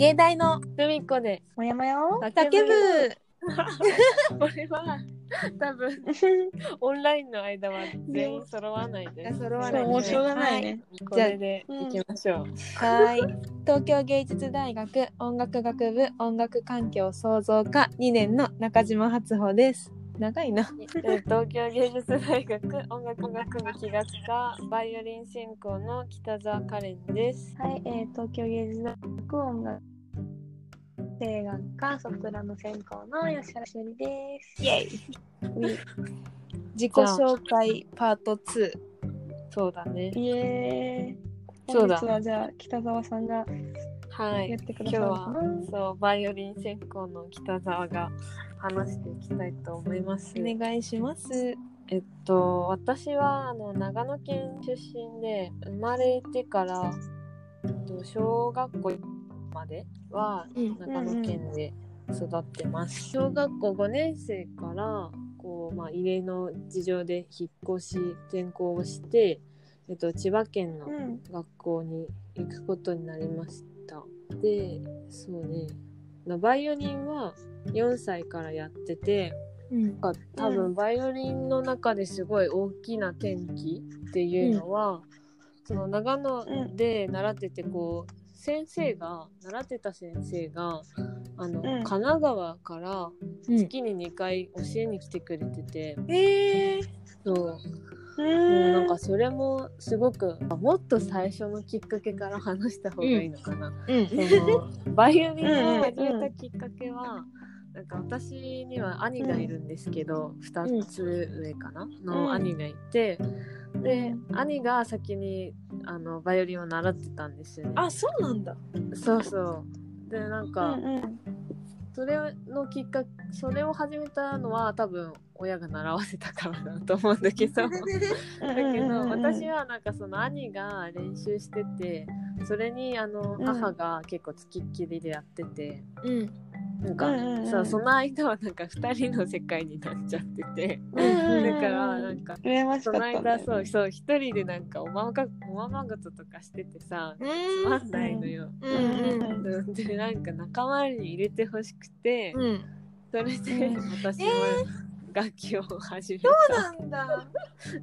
芸大のすみっこで。もやもやを？叫ぶ。これは多分 オンラインの間は全員揃わないです。揃わないそうもうしょうがないね。これでいきましょう。はい。東京芸術大学音楽学部音楽環境創造科2年の中島初穂です。長いな。え東京芸術大学音楽学部気がつかバイオリン専攻の北澤カレンです。はい、えー、東京芸術大学音楽声楽科ソプラノ専攻の吉原しおりです。イエイ自己紹介パート2そうだね。イエーイ。そうだ本日はじゃあ北澤さんがはい。やってく今日。はそうバイオリン専攻の北澤が話していきたいと思います。お願いしますえっと私はあの長野県出身で生まれてから、えっと、小学校まではうん。長野県で育ってます。小学校5年生からこう、まあ、異例の事情で引っ越し転校をして、えっと、千葉県のうん。学校に行くことになりました。でそうね。まあバイオリンは4歳からやっててうん。なんか多分バイオリンの中ですごい大きな転機っていうのは、その長野で習っててこう先生が習ってた先生があの、神奈川から月に2回教えに来てくれてて、えー、そう。もうなんかそれもすごくあもっと最初のきっかけから話した方がいいのかな。うん。そのバイオリンを始めたきっかけは、なんか私には兄がいるんですけど、2つ上かな？の兄がいて、で兄が先にあのバイオリンを習ってたんですよね。あそうなんだそうそう。でなんか、それのきっかけそれを始めたのは多分親が習わせたからだと思うんだけど。だけど私はなんかその兄が練習しててそれにあのうん母が結構つきっきりでやってて、うんなんか、うんうんうん。さその間はなんか2人の世界になっちゃってて、うんだからなんか羨ましそ。の間そうそう1人でなんかおままかおままごととかしててさつまんないのよ。うんうんうん。でなんか仲間に入れてほしくて、うんそれでうん。私も楽器を始めた。そうなんだ。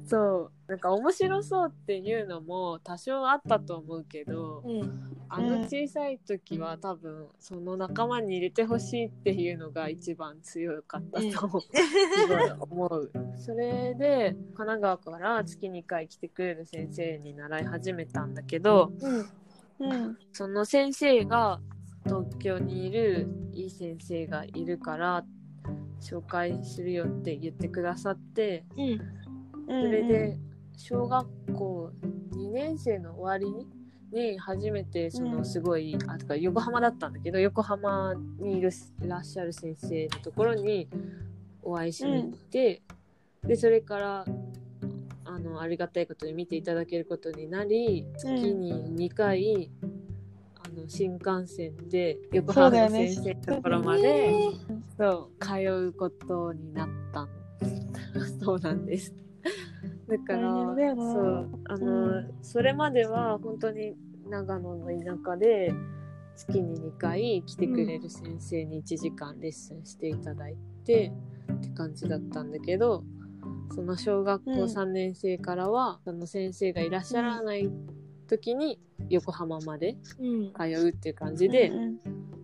そう。なんか面白そうっていうのも多少あったと思うけどうんあの小さい時は多分その仲間に入れてほしいっていうのが一番強かったとすごい思う。それで神奈川から月2回来てくれる先生に習い始めたんだけどうん。その先生が東京にいるいい先生がいるから紹介するよって言ってくださってうん。それで小学校2年生の終わりに初めてそのすごい、あとか横浜だったんだけど横浜にいるいらっしゃる先生のところにお会いしに行って、でそれからあのありがたいことに見ていただけることになり月に2回、あの新幹線で横浜の先生のところまで。そう通うことになったの。そうなんですだからそうあの、うそれまでは本当に長野の田舎で月に2回来てくれる先生に1時間レッスンしていただいて、って感じだったんだけどその小学校うん。3年生からは、その先生がいらっしゃらない時に横浜までうん。通うっていう感じで、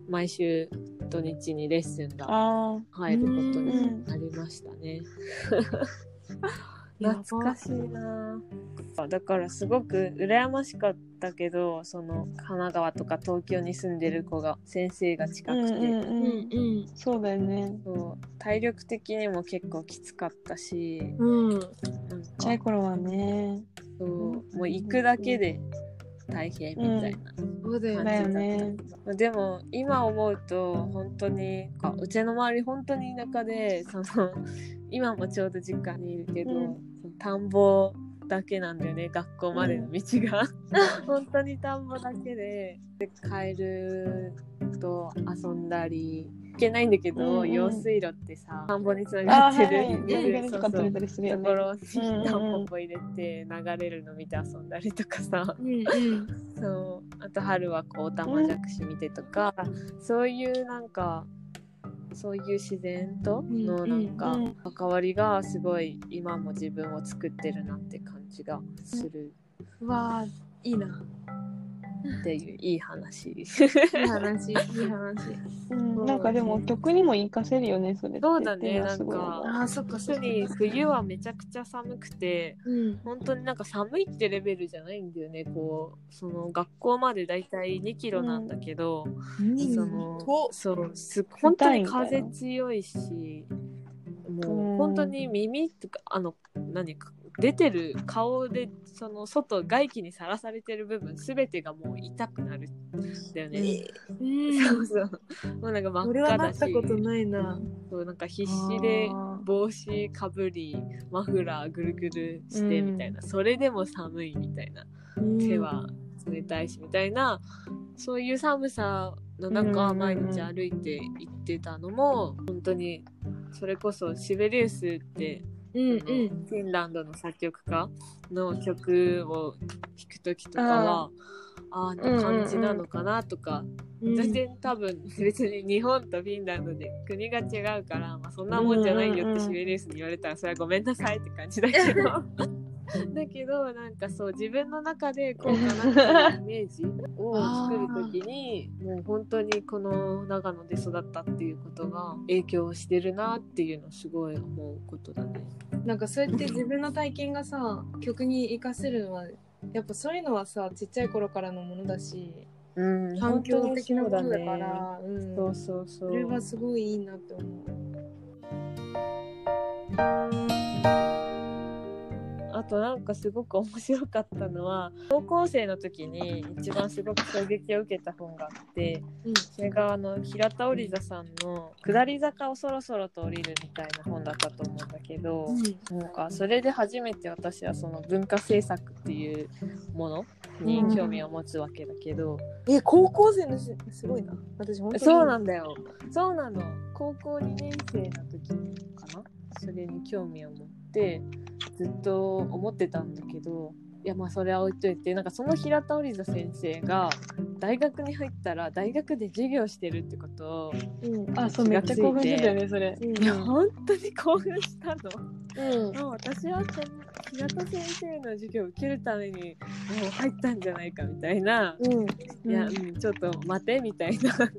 毎週土日にレッスンがあ入ることになりましたね。懐かしいなだからすごく羨ましかったけどその神奈川とか東京に住んでる子が先生が近くて、うんうん。うんそうだよね。そう体力的にも結構きつかったしうんちっちゃいか頃はね。そうもう行くだけで大変みたいな感じだった、だよねでも今思うと本当にかうちの周り本当に田舎でその今もちょうど実家にいるけど、うん。田んぼだけなんだよね学校までの道が、本当に田んぼだけでで帰ると遊んだり行けないんだけど、うんうん。用水路ってさ田んぼにつながってる、はいはい。水水とか取れたりするよね。ところにうんうん。タンポポ入れて流れるの見て遊んだりとかさ、うんうん。そう。あと春はこうオタマジャクシ見てとか、そういうなんかそういう自然とのなんかうんうん関わりがすごい今も自分を作ってるなって感じがする。うわあいいなっていういい話。いい話いい話。うん、なんかでも曲にも活かせるよね、それって。そうだねなんあーそっかそっか。特に冬はめちゃくちゃ寒くてうん。本当になんか寒いってレベルじゃないんだよねこうその学校までだいたい2キロなんだけど、そのとそうす本当に風強いしもううん本当に耳とかあの何か出てる顔でその外外気にさらされてる部分全てがもう痛くなるんだよね。そうそうもうなん。か真っ赤だしなったことないな。そうなんか必死で帽子かぶりマフラーぐるぐるしてみたいな、それでも寒いみたいな。手は冷たいしみたいな。そういう寒さの中うん。毎日歩いて行ってたのも本当にそれこそシベリウスってうんうん。フィンランドの作曲家の曲を弾く時とかはああな感じなのかなとか、全然多分別に日本とフィンランドで国が違うから、まあ、そんなもんじゃないよってシベリウスに言われたらそれはごめんなさいって感じだけど だけどなんかそう自分の中でこうかなっていうイメージを作る時にもう本当にこの長野で育ったっていうことが影響してるなっていうのをすごい思うことだね。なんかそうやって自分の体験がさ曲に活かせるのはやっぱそういうのはさちっちゃい頃からのものだしうん。環境的なことだかね。らうん。そうそうそう。それはすごいいいなって思うとなんかすごく面白かったのは高校生の時に一番すごく衝撃を受けた本があってそれがあの平田織座さんの「下り坂をそろそろと降りる」みたいな本だったと思うんだけど、なんかそれで初めて私はその文化政策っていうものに興味を持つわけだけど、え高校生のしすごいな。私本当に。そうなんだよ。そうなの。高校2年生の時かな？それに興味を持ってずっと思ってたんだけどいやまあそれは置いといてなんかその平田織座先生が大学に入ったら大学で授業してるってことをうんあ、そう、めっちゃ興奮してたよね、それ。うんいや本当に興奮したの。うんもう私はその平田先生の授業を受けるためにもう入ったんじゃないかみたいな、うん。いや、ううんん、ちょっと待てみたいな。ちょっ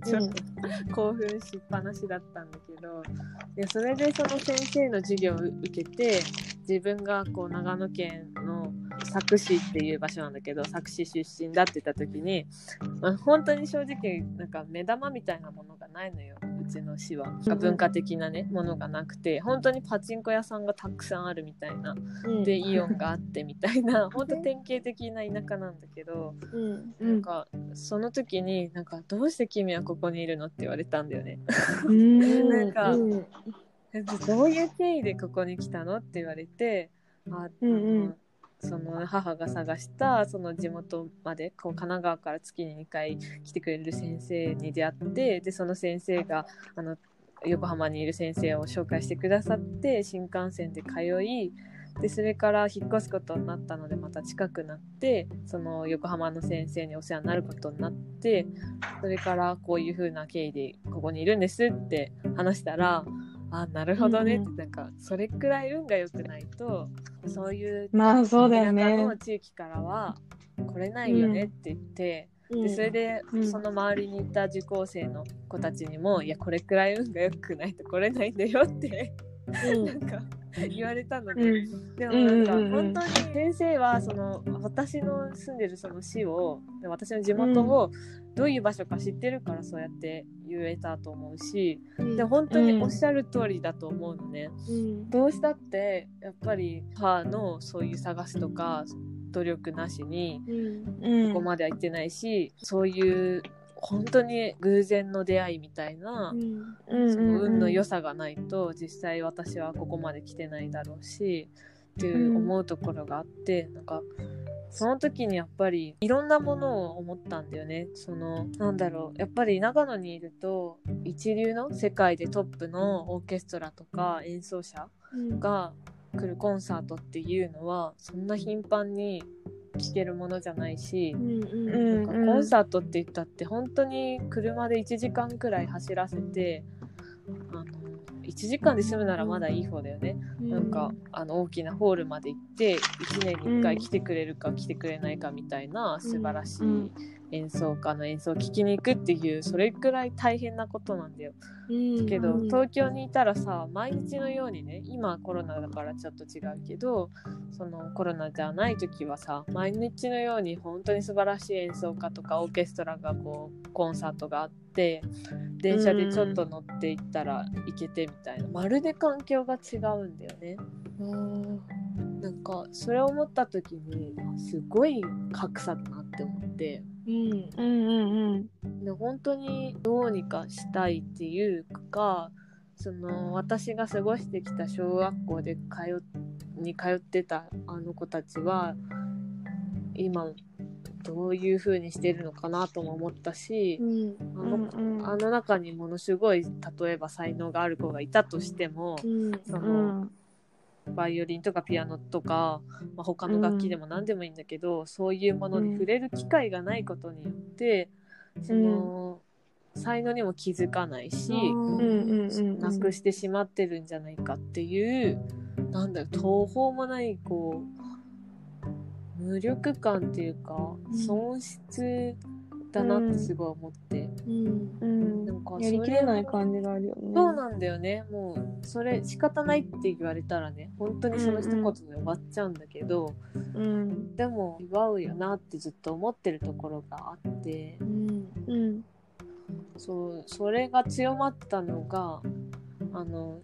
と興奮しっぱなしだったんだけど。いやそれでその先生の授業を受けて自分がこう長野県の佐久市っていう場所なんだけど佐久市出身だって言った時に、まあ、本当に正直なんか目玉みたいなものがないのよ。うちの市はうん。文化的なねものがなくて本当にパチンコ屋さんがたくさんあるみたいなうん。でイオンがあってみたいな 本当典型的な田舎なんだけどうん。なんかその時になんかどうして君はここにいるのって言われたんだよね。うん。なんかうん。えどういう経緯でここに来たのって言われてあ、うんうんその母が探したその地元までこう神奈川から月に2回来てくれる先生に出会ってでその先生があの横浜にいる先生を紹介してくださって新幹線で通いでそれから引っ越すことになったのでまた近くなってその横浜の先生にお世話になることになってそれからこういう風な経緯でここにいるんですって話したらあなるほどねって、うんなんかそれくらい運が良くないとそういうまあ、そうだよ田舎ねの。地域からは来れないよねって言って、でそれで、うん。その周りにいた受講生の子たちにも「いやこれくらい運が良くないと来れないんだよ」ってなんか言われたので、うん。でもなんか本当に先生はその私の住んでるその市をで私の地元をどういう場所か知ってるからそうやって言えたと思うし、で本当におっしゃる通りだと思うのね。うん。どうしたってやっぱり母のそういう探すとか努力なしにここまでは行ってないし、そういう本当に偶然の出会いみたいな、うんその運の良さ。さがないと実際私はここまで来てないだろうしっていう思うところがあって、なんかその時にやっぱりいろんなものを思ったんだよね。そのなんだろうやっぱり長野にいると一流の世界でトップのオーケストラとか演奏者が来るコンサートっていうのはそんな頻繁に聴けるものじゃないしなんかコンサートって言ったって本当に車で1時間くらい走らせてあの1時間で済むならまだいい方だよね、なんかあの大きなホールまで行って1年に1回来てくれるか来てくれないかみたいな素晴らしい演奏家の演奏を聴きに行くっていうそれくらい大変なことなんだよ。うんけど、うん東京にいたらさ毎日のようにね今コロナだからちょっと違うけどそのコロナじゃない時はさ毎日のように本当に素晴らしい演奏家とかオーケストラがこうコンサートがあって電車でちょっと乗って行ったら行けてみたいな、まるで環境が違うんだよね。なんかそれを思った時にすごい格差だなって思って。うん。うんうんうん。で本当にどうにかしたいっていうかその私が過ごしてきた小学校で通っに通ってたあの子たちは今どういう風にしてるのかなとも思ったし、あのうんうん。あの中にものすごい例えば才能がある子がいたとしても、そのバイオリンとかピアノとか、まあ、他の楽器でも何でもいいんだけど、そういうものに触れる機会がないことによって、その才能にも気づかないし、うんうんうんなくしてしまってるんじゃないかっていう、なんだろう途方もないこう無力感っていうか、ん。損失だなってすごい思って、うん。うん。なんかやりきれない感じがあるよね。そうなんだよね。もうそれ仕方ないって言われたらね本当にその一言で終わっちゃうんだけど、うん。でも祝うよなってずっと思ってるところがあって。うん。うんそうそれが強まったのがあの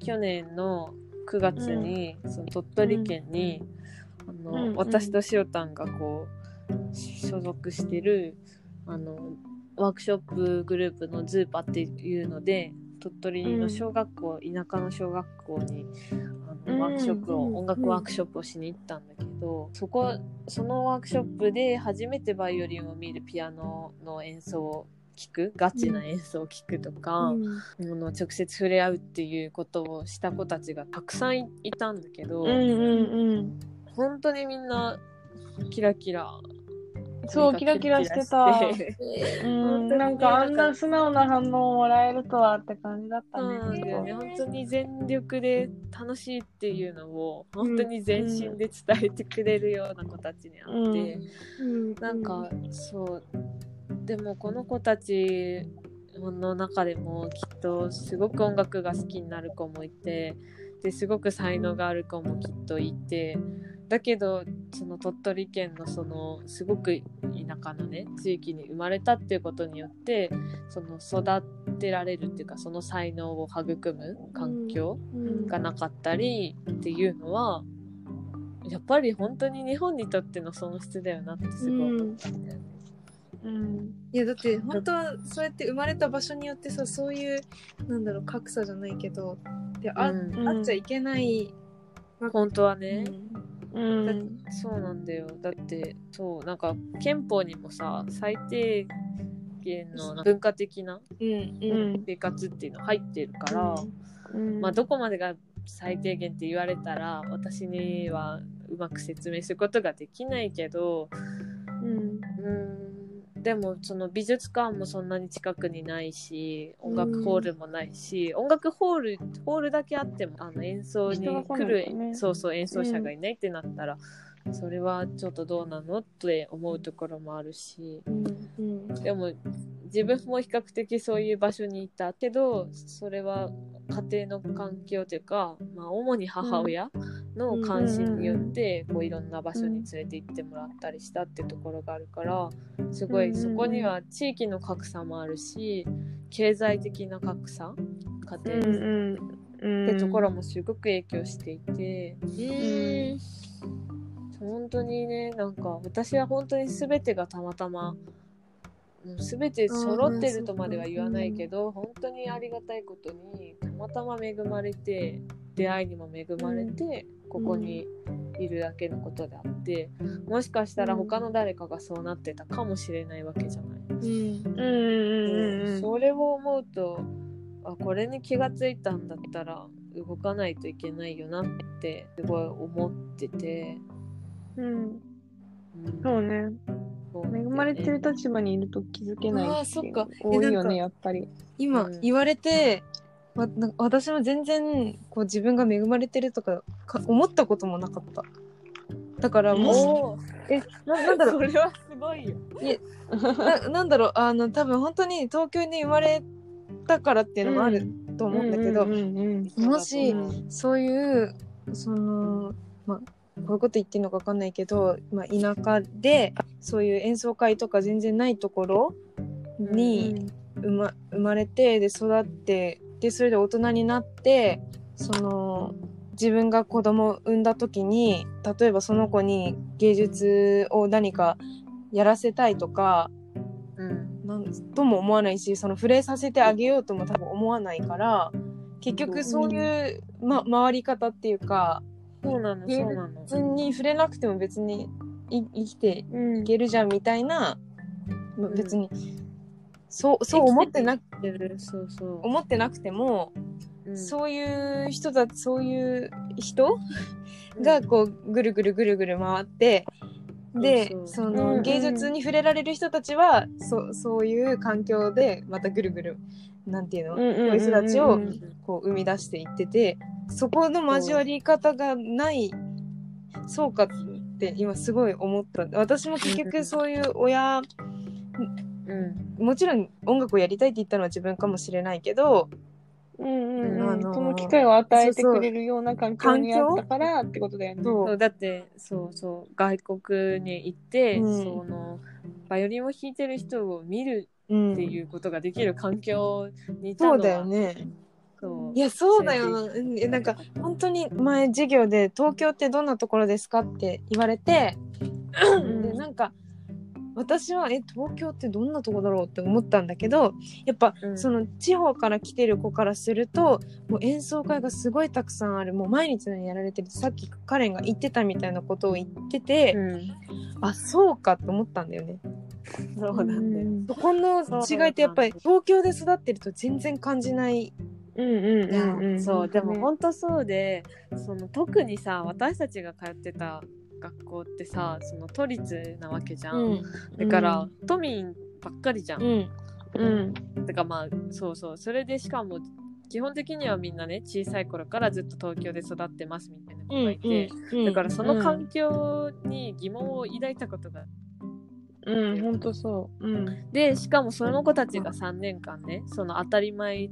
去年の9月に、その鳥取県に、あのうんうん。私としおたんがこう所属してるあのワークショップグループのズーパっていうので鳥取の小学校、田舎の小学校にあのワークショップを、うん。音楽ワークショップをしに行ったんだけど、そこそのワークショップで初めてバイオリンを見るピアノの演奏を聞くガチな演奏を聞くとか、もの直接触れ合うっていうことをした子たちがたくさんいたんだけど、うんうん。本当にみんなキラキラそうキラキラしてた。うん。なんかあんな素直な反応をもらえるとはって感じだったねそうなん。本当に全力で楽しいっていうのを本当に全身で伝えてくれるような子たちに会って、うん。なんかそうでもこの子たちの中でもきっとすごく音楽が好きになる子もいてですごく才能がある子もきっといてだけどその鳥取県のそのすごく田舎のね地域に生まれたっていうことによってその育てられるっていうかその才能を育む環境うん。がなかったりっていうのはやっぱり本当に日本にとっての損失だよなってすごい思ったんだよね。うん。いやだって本当はそうやって生まれた場所によってさそういうなんだろう格差じゃないけどであ,、うん。あっちゃいけない本当はね、うんだそうなんだよ。だってそうなんか憲法にもさ最低限の文化的なうんうん。生活っていうの入ってるから、うん。まあどこまでが最低限って言われたら私にはうまく説明することができないけどうん。うんでもその美術館もそんなに近くにないし音楽ホールもないし、音楽ホールホールだけあってもあの演奏に来来る、ねそうそう演奏者がいないってなったら、それはちょっとどうなのって思うところもあるしうん。でも自分も比較的そういう場所にいたけどそれは家庭の環境というか、まあ、主に母親の関心によってこういろんな場所に連れて行ってもらったりしたってところがあるからすごいそこには地域の格差もあるし経済的な格差家うん庭うんうん。ってところもすごく影響していて。うん。本当にねなんか私は本当に全てがたまたま全て揃ってるとまでは言わないけど、本当にありがたいことにたまたま恵まれて出会いにも恵まれて、ここにいるだけのことであってもしかしたら他の誰かがそうなってたかもしれないわけじゃない。うん。うんうんうんそれを思うとあこれに気がついたんだったら動かないといけないよなってすごい思ってて。うん。うそうね。恵まれてる立場にいると気づけないあーそっか。多いよね、やっぱり。今うん。言われて、わなんか私も全然こう自分が恵まれてるとかか思ったこともなかった。だからもしおーえななんだろう。それはすごいよ。ななんだろう。あの多分本当に東京に生まれたからっていうのもあると思うんだけど、うんうんうんもしうん。そういうそのまあこういうこと言っていいのか分かんないけど、まあ、田舎でそういう演奏会とか全然ないところに生ま生まれてで育ってでそれで大人になってその自分が子供を産んだ時に例えばその子に芸術を何かやらせたいとかうん。なんとも思わないしその触れさせてあげようとも多分思わないから結局そういう、ま、回り方っていうかそうなに触れなくても別にい生きてうん。いけるじゃんみたいな、まうん。別にそうそう思ってなくそうそう。思ってなくても、うん。そういう人だそういう人がこうぐるぐるぐるぐる回ってでその芸術に触れられる人たちはそそういう環境でまたぐるぐるなんていうの、うんうんうんうんこういう人たちをうんこう生み出していっててそこの交わり方がないそうかって今すごい思った。私も結局そういう親うん。もちろん音楽をやりたいって言ったのは自分かもしれないけどうんうんうん。あのーその機会を与えてくれるような環境にあったからってことだよね。そう。そうだってそうそう外国に行って、うん。そのバイオリンを弾いてる人を見るうんっていうことができる環境にいたのはそうだよね。そう。いやそうだよ。なうんえなんか本当に前授業で東京ってどんなところですかって言われてん。でなんか私はえ東京ってどんなとこだろうって思ったんだけどやっぱ、うん。その地方から来てる子からするともう演奏会がすごいたくさんある。もう毎日のようにやられてる。さっきカレンが言ってたみたいなことを言ってて、うん、あそうかって思ったんだよね。そうなんだよ、うん。そこの違いってやっぱり東京で育ってると全然感じない。うんうんうんうん。そう。でもね本当そうでその特にさ私たちが通ってた学校ってさその都立なわけじゃん、うん。だから、都民ばっかりじゃん、うん。うんてかまあそうそう。それでしかも基本的にはみんなね小さい頃からずっと東京で育ってますみたいな子がいて、だからその環境に疑問を抱いたことが、うん。本当そう。うん。でしかもその子たちが3年間ねその当たり前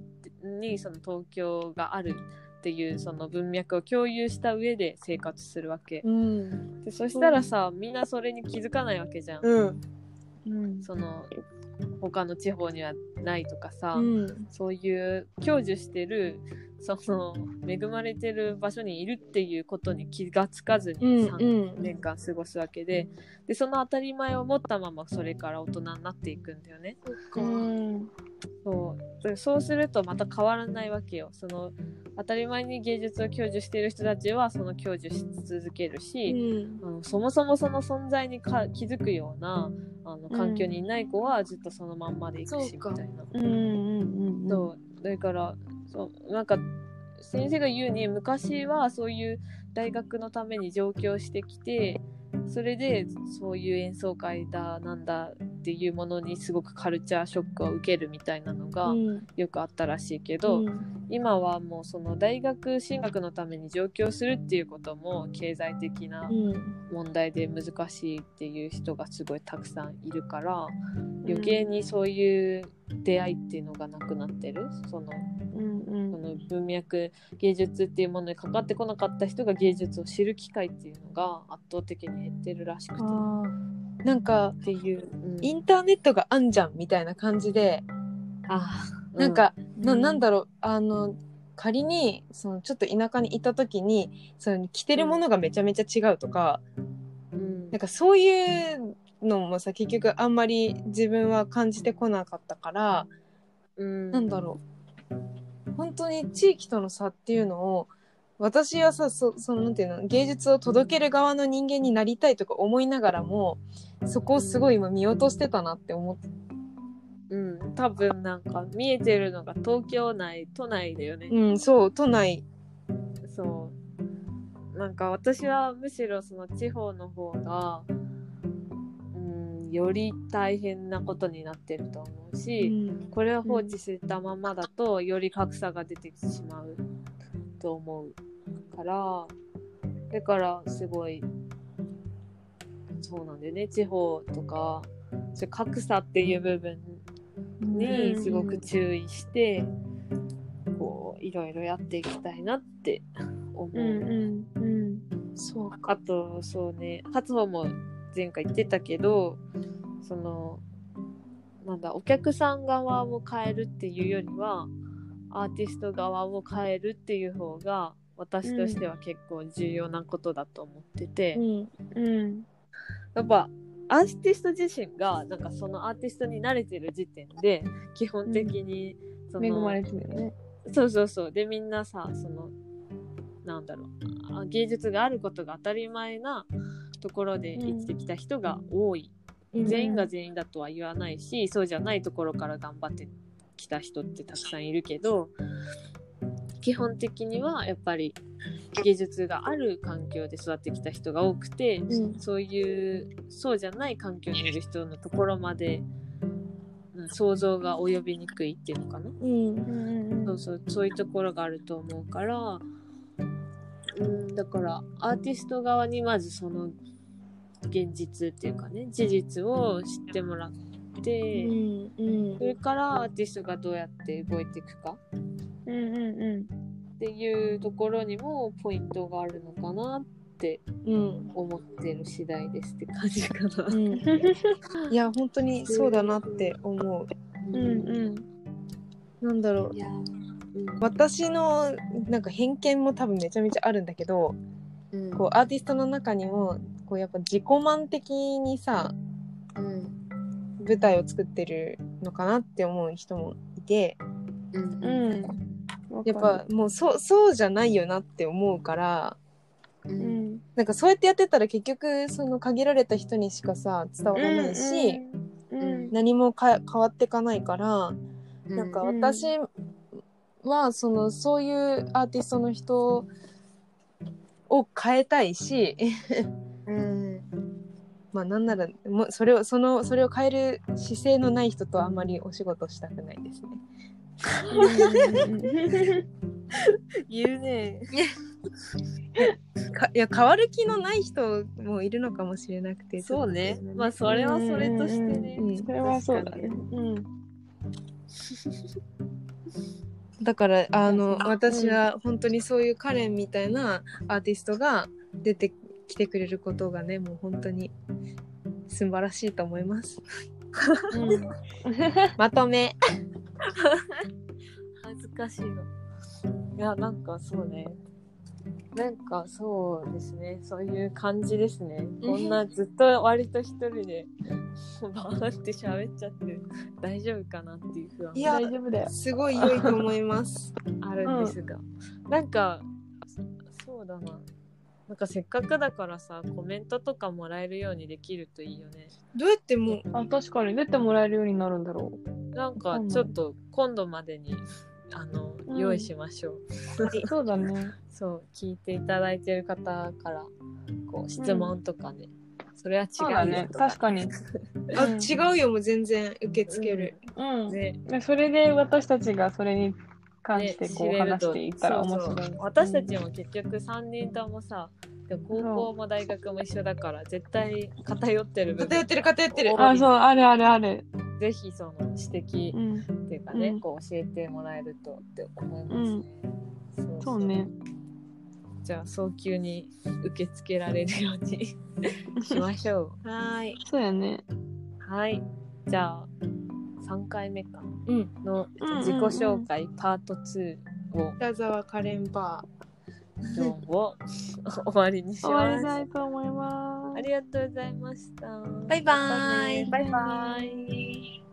にその東京があるっていうその文脈を共有した上で生活するわけ。うん。でそしたらさみんなそれに気づかないわけじゃん、うん。うん。その他の地方にはないとかさ、うん。そういう享受してるその恵まれてる場所にいるっていうことに気がつかずにうんう3ん年間過ごすわけででその当たり前を持ったままそれから大人になっていくんだよね。うんそうでそうするとまた変わらないわけよ。その当たり前に芸術を享受している人たちはその享受し続けるし、あのそもそもその存在にか気づくようなあの環境にいない子はずっとそのまんまでいくし、そうかみたいな。うんうんうん。そうだからそうなんか先生が言うに昔はそういう大学のために上京してきてそれでそういう演奏会だなんだっていうものにすごくカルチャーショックを受けるみたいなのがうん。よくあったらしいけど、今はもうその大学進学のために上京するっていうことも経済的なうん。問題で難しいっていう人がすごいたくさんいるから余計にそういう出会いっていうのがなくなってる？そのうんうん。その文脈芸術っていうものにかかってこなかった人が芸術を知る機会っていうのが圧倒的に減ってるらしくてなんかていう、うん。インターネットがあんじゃんみたいな感じであ。ーなんか、なうん。なんだろう。あの仮にそのちょっと田舎に行った時にその着てるものがめちゃめちゃ違うとか、うん。なんかそういうのもさ結局あんまり自分は感じてこなかったから、うん。なんだろう。本当に地域との差っていうのを私はさそそのなんていうの芸術を届ける側の人間になりたいとか思いながらもそこをすごい今見落としてたなって思って、うん、多分なんか見えてるのが東京内都内だよね、うん、そう都内。そう。なんか私はむしろその地方の方がより大変なことになってると思ううし、ん。これを放置したままだとより格差が出てきてしまうと思うからだからすごいそうなんだよね地方とか。そ格差っていう部分にすごく注意して、こういろいろやっていきたいなって思う。うんうん。うん。そうか。あとそうね初歩も前回言ってたけどそのなんだお客さん側を変えるっていうよりはアーティスト側を変えるっていう方が私としては結構重要なことだと思ってて、うん。うん。やっぱアーティスト自身がなんかそのアーティストに慣れてる時点で基本的にその、恵まれてるよね。そうそうそう。でみんなさそのなんだろう。あ芸術があることが当たり前なところで生きてきた人が多い、全員が全員だとは言わないしそうじゃないところから頑張ってきた人ってたくさんいるけど基本的にはやっぱり芸術がある環境で育ってきた人が多くて、うん。そういうそうじゃない環境にいる人のところまで、うん想像が及びにくいっていうのかな、うんうん。そうそうそういうところがあると思うから、うん、だからアーティスト側にまずその現実っていうかね事実を知ってもらって、うんうん。それからアーティストがどうやって動いていくかうんうんっていうところにもポイントがあるのかなってうん。思ってる次第ですって感じかな。うん。いや本当にそうだなって思う。うんうん。なんだろう。うん。私のなんか偏見も多分めちゃめちゃあるんだけどうん。こうアーティストの中にもこうやっぱ自己満的にさうん。舞台を作ってるのかなって思う人もいてうん。うんやっぱもうそうそうじゃないよなって思うからううん。んなんかそうやってやってたら結局その限られた人にしかさ伝わらないし、うん何もか変わってかないから、うん。なんか私はそのそういうアーティストの人を変えたいしうん。まあなんならもうそれをそのそれを変える姿勢のない人とあんまりお仕事したくないですね。言うね。かいや変わる気のない人もいるのかもしれなくてそうね。まあそれはそれとしてね。うんそれはそうだね。うんだからあのうん私は本当にそういうカレンみたいなアーティストが出てきてくれることがねもう本当に素晴らしいと思います。まとめ。恥ずかしいの。いや、なんかそうね。なんかそうですね。そういう感じですね。こんなずっと割と一人でバーって喋っちゃって大丈夫かなっていう不安いや大丈夫だよ。すごい良いと思います。あるんですが、なんかそうだな。なんかせっかくだからさコメントとかもらえるようにできるといいよね。どうやってもうあ、確かに出てもらえるようになるんだろなんかちょっと今度までにあの、うん用意しましょう。う。そうだね。そう聞いていただいてる方からこう質問とかね、それは違そうだね。うよとか確かに。あうん違うよもう全然受け付ける。うん。ねでそれで私たちがそれに関してこう話していったら面白い。そうそう私たちも結局3人ともさで高校も大学も一緒だから絶対偏ってる偏ってる偏ってる。おあ、そう、あるあるある。ぜひその指摘うん。っていうかね、うんこう教えてもらえるとって思いますね、そうそうね。じゃあ早急に受け付けられるように しましょう はーい。そうやね。はい。じゃあ、3回目かうん。の自己紹介パート2を北沢カレンバ今日を 終わりにし終わります。たいと思います。ありがとうございました。ー。バイバーイ。バイバイ。